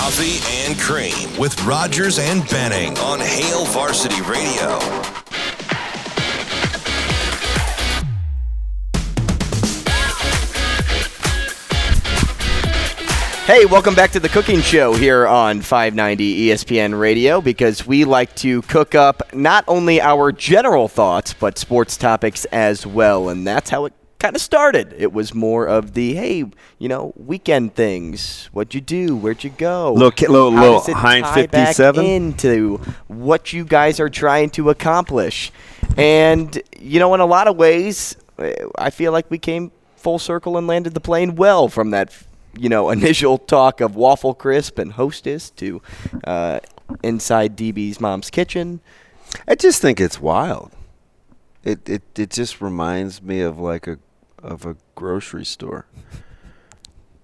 Coffee and Cream with Rogers and Benning on Hail Varsity Radio. Hey, welcome back to the cooking show here on 590 ESPN Radio because we like to cook up not only our general thoughts, but sports topics as well. And that's how it kind of started. It was more of the, hey, you know, weekend things. What'd you do? Where'd you go? Little little- How little Heinz 57? into what you guys are trying to accomplish. And, you know, in a lot of ways, eh, I feel like we came full circle and landed the plane well from that, you know, initial talk of Waffle Crisp and Hostess to uh, inside DB's mom's kitchen. I just think it's wild. It it it just reminds me of like a of a grocery store.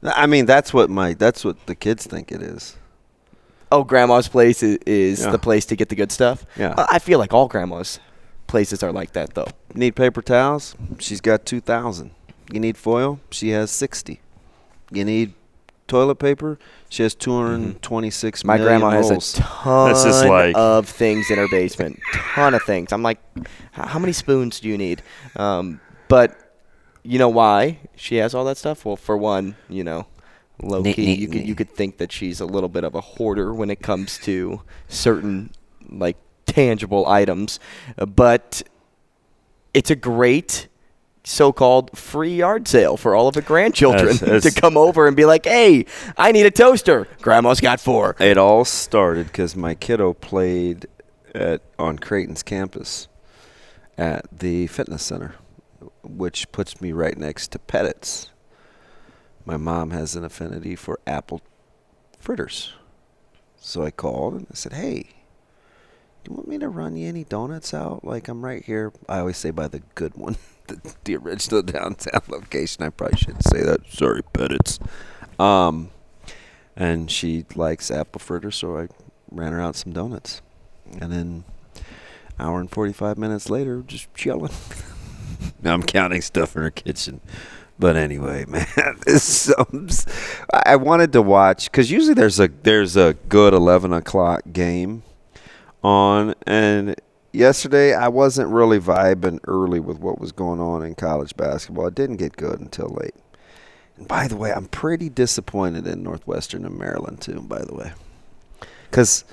I mean, that's what my that's what the kids think it is. Oh, grandma's place is, is Yeah. the place to get the good stuff. Yeah. I feel like all grandma's places are like that, though. Need paper towels? She's got two thousand. You need foil? She has sixty. You need toilet paper? She has two hundred and twenty-six My million grandma has rolls. a ton That's just like- of things in her basement. ton of things. I'm like, how many spoons do you need? Um, but you know why she has all that stuff? Well, for one, you know, low key, you could you could think that she's a little bit of a hoarder when it comes to certain like tangible items, Uh, but it's a great so-called free yard sale for all of her grandchildren That's- that's- to come over and be like, "Hey, I need a toaster. Grandma's got four. It all started because my kiddo played at on Creighton's campus at the fitness center, which puts me right next to Pettit's. My mom has an affinity for apple fritters, so I called and I said, "Hey, do you want me to run you any donuts out? Like I'm right here. I always say by the good one, the, the original downtown location. I probably shouldn't say that. Sorry, Pettit's. Um, and she likes apple fritters, so I ran her out some donuts, and then hour and forty five minutes later, just chilling. I'm counting stuff in her kitchen. But anyway, man, this I wanted to watch because usually there's a there's a good eleven o'clock game on, and yesterday I wasn't really vibing early with what was going on in college basketball. It didn't get good until late. And by the way, I'm pretty disappointed in Northwestern and Maryland too. By the way, because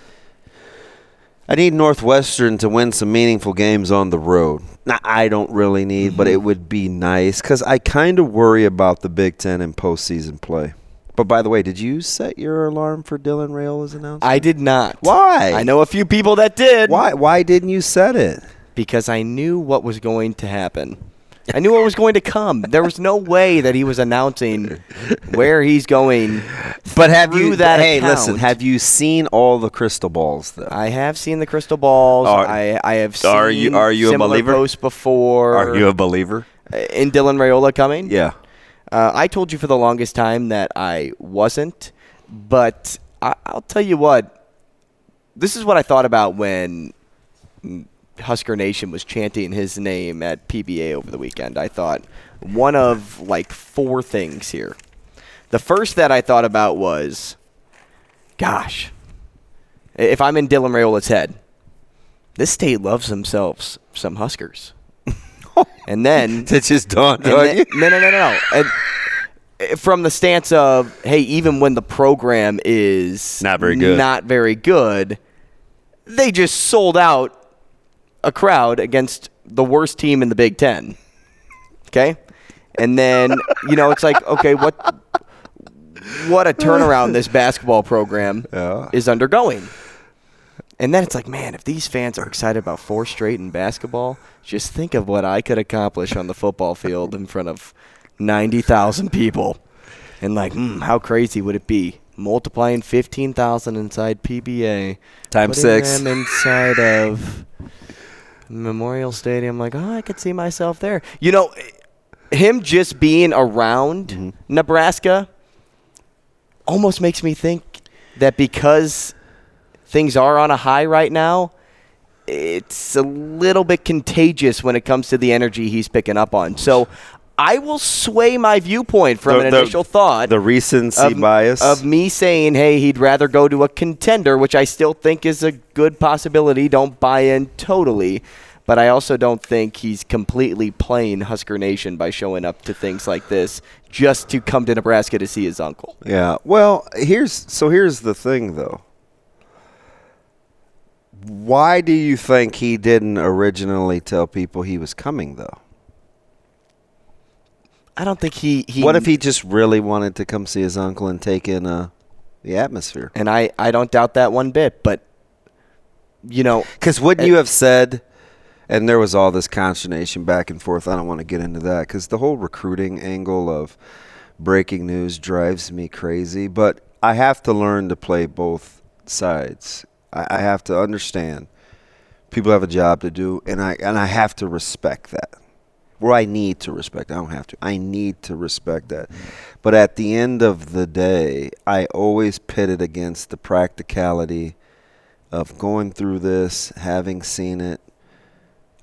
I need Northwestern to win some meaningful games on the road. Now, I don't really need, but it mm-hmm. would be nice because I kind of worry about the Big Ten and postseason play. But by the way, did you set your alarm for Dylan Raiola's announcement? I did not. Why? I know a few people that did. Why? Why didn't you set it? Because I knew what was going to happen. I knew what was going to come. There was no way that he was announcing where he's going. But have you? that hey, account. listen. Have you seen all the crystal balls though? I have seen the crystal balls. Are- I, I have seen are you- are you a believer? posts before. Are you a believer? in Dylan Raiola coming? Yeah. Uh, I told you for the longest time that I wasn't, but I, I'll tell you what. This is what I thought about when Husker Nation was chanting his name at PBA over the weekend. I thought one of like four things here. The first that I thought about was, gosh, if I'm in Dylan Raiola's head, this state loves themselves some Huskers. and then it's just dawned and on then- you. no, no, no, no. no. And from the stance of, hey, even when the program is Not very good. not very good, they just sold out a crowd against the worst team in the Big Ten. Okay, and then you know it's like, okay, what, what a turnaround this basketball program Yeah. is undergoing. And then it's like, man, if these fans are excited about four straight in basketball, just think of what I could accomplish on the football field in front of 90,000 people. And like, mm, how crazy would it be? Multiplying 15,000 inside PBA. Times six. them inside of Memorial Stadium. Like, oh, I could see myself there. You know, him just being around Mm-hmm. Nebraska almost makes me think that because things are on a high right now, it's a little bit contagious when it comes to the energy he's picking up on. So I will sway my viewpoint from The- an the- initial thought The recency of, bias. of me saying, hey, he'd rather go to a contender, which I still think is a good possibility. Don't buy in totally. But I also don't think he's completely playing Husker Nation by showing up to things like this just to come to Nebraska to see his uncle. Yeah. Well, here's so here's the thing though. Why do you think he didn't originally tell people he was coming though? I don't think he. he What if he just really wanted to come see his uncle and take in uh, the atmosphere? And I, I don't doubt that one bit. But, you know, Because wouldn't Uh, you have said, and there was all this consternation back and forth. I don't want to get into that because the whole recruiting angle of breaking news drives me crazy. But I have to learn to play both sides. I, I have to understand people have a job to do, and I and I have to respect that. Or I need to respect. I don't have to. I need to respect that. But at the end of the day, I always pit it against the practicality of going through this, having seen it.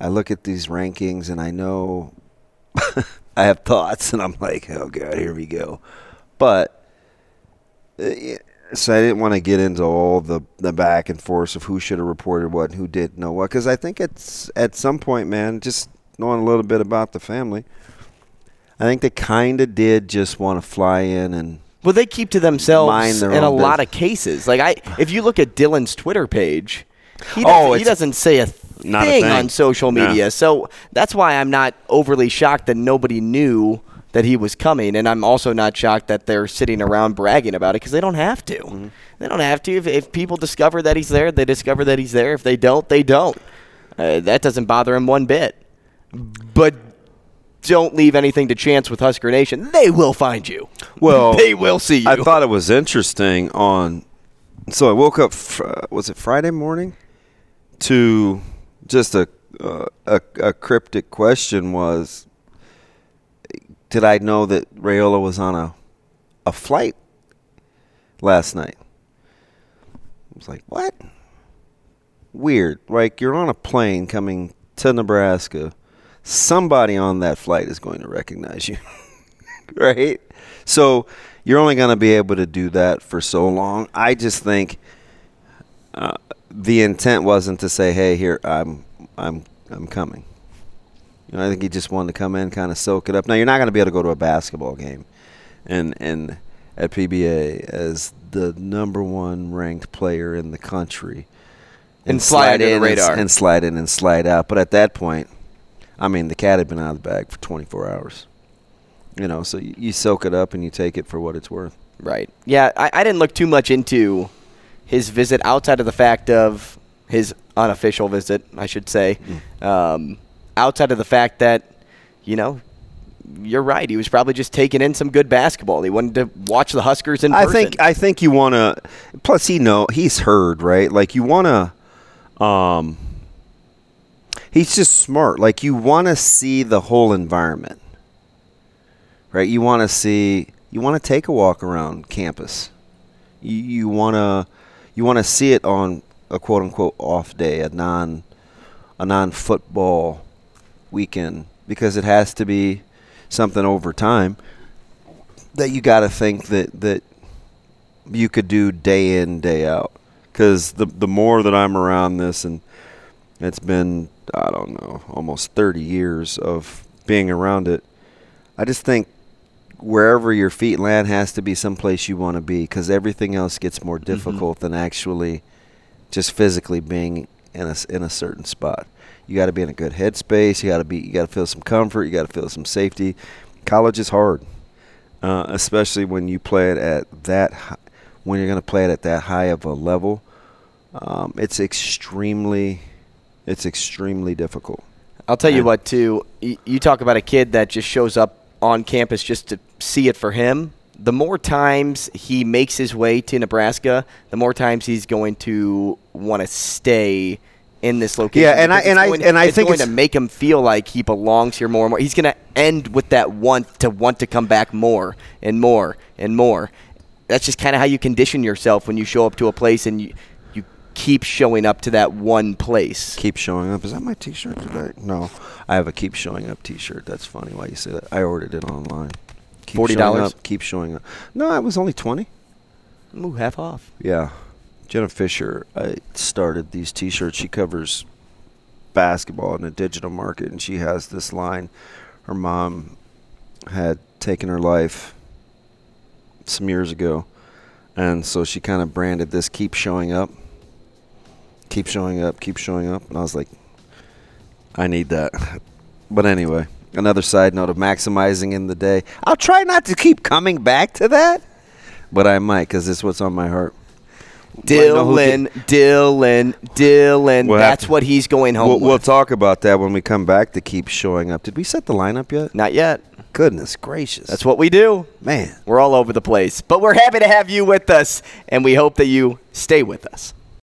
I look at these rankings and I know I have thoughts, and I'm like, oh god, here we go. But uh, so I didn't want to get into all the the back and forth of who should have reported what and who didn't know what, because I think it's at some point, man, just knowing a little bit about the family. I think they kind of did just want to fly in and Well, they keep to themselves in a own lot of cases. Like I, if you look at Dylan's Twitter page, he Oh, doesn't, he doesn't say a not a thing, thing. on social No. media. So that's why I'm not overly shocked that nobody knew that he was coming, and I'm also not shocked that they're sitting around bragging about it because they don't have to. Mm-hmm. They don't have to. If, if people discover that he's there, they discover that he's there. If they don't, they don't. Uh, that doesn't bother him one bit. But don't leave anything to chance with Husker Nation. They will find you. Well, they will see you. I thought it was interesting on. So I woke up. fr- Was it Friday morning? To just a uh, a, a cryptic question was. Did I know that Raiola was on a a flight last night? I was like, what? Weird. Like you're on a plane coming to Nebraska. Somebody on that flight is going to recognize you. right? So you're only going to be able to do that for so long. I just think uh, the intent wasn't to say, "Hey, here I'm, I'm, I'm coming." You know, I think he just wanted to come in, kind of soak it up. Now you're not going to be able to go to a basketball game, and and at PBA as the number one ranked player in the country, And fly under the in and radar. and slide in and slide out. But at that point, I mean, the cat had been out of the bag for 24 hours. You know, so you, you soak it up and you take it for what it's worth. Right. Yeah, I, I didn't look too much into his visit outside of the fact of his unofficial visit, I should say. Um, outside of the fact that, you know, you're right. He was probably just taking in some good basketball. He wanted to watch the Huskers in I person. think I think you want to. Plus, he know he's heard right. Like you want to. Um, he's just smart. Like you want to see the whole environment, right? You want to see. You want to take a walk around campus. You you want to. You want to see it on a quote unquote off day, a non, a non football weekend, because it has to be something over time that you got to think that that you could do day in day out because the the more that I'm around this and it's been I don't know almost 30 years of being around it I just think wherever your feet land has to be someplace you want to be because everything else gets more difficult than actually just physically being in a in a certain spot. You got to be in a good headspace. You got to be. You got to feel some comfort. You got to feel some safety. College is hard, uh, especially when you play it at that. Hi- when you're going to play it at that high of a level. Um, it's extremely, it's extremely difficult. I'll tell you what, too. You talk about a kid that just shows up on campus just to see it for him. The more times he makes his way to Nebraska, the more times he's going to want to stay in this location. Yeah, and I- and it's I- going- and I it's think going to make him feel like he belongs here more and more. He's going to end with that want to want to come back more and more and more. That's just kind of how you condition yourself when you show up to a place and you keep showing up to that one place. Keep showing up. Is that my T-shirt today? No, I have a keep showing up T-shirt. That's funny why you say that. I ordered it online. Keep $40? showing up, Keep showing up. No, it was only twenty. Ooh, half off. Yeah, Jenna Fisher. I started these T-shirts. She covers basketball in the digital market, and she has this line. Her mom had taken her life some years ago, and so she kind of branded this "Keep Showing Up." Keep showing up. Keep showing up, and I was like, I need that. But anyway, another side note of maximizing in the day. I'll try not to keep coming back to that, but I might because this is what's on my heart. Dylan, Dylan, Dylan. What That's happened? what he's going home We'll, with. we'll talk about that when we come back to keep showing up. Did we set the lineup yet? Not yet. Goodness gracious. That's what we do. man. We're all over the place. But we're happy to have you with us, and we hope that you stay with us.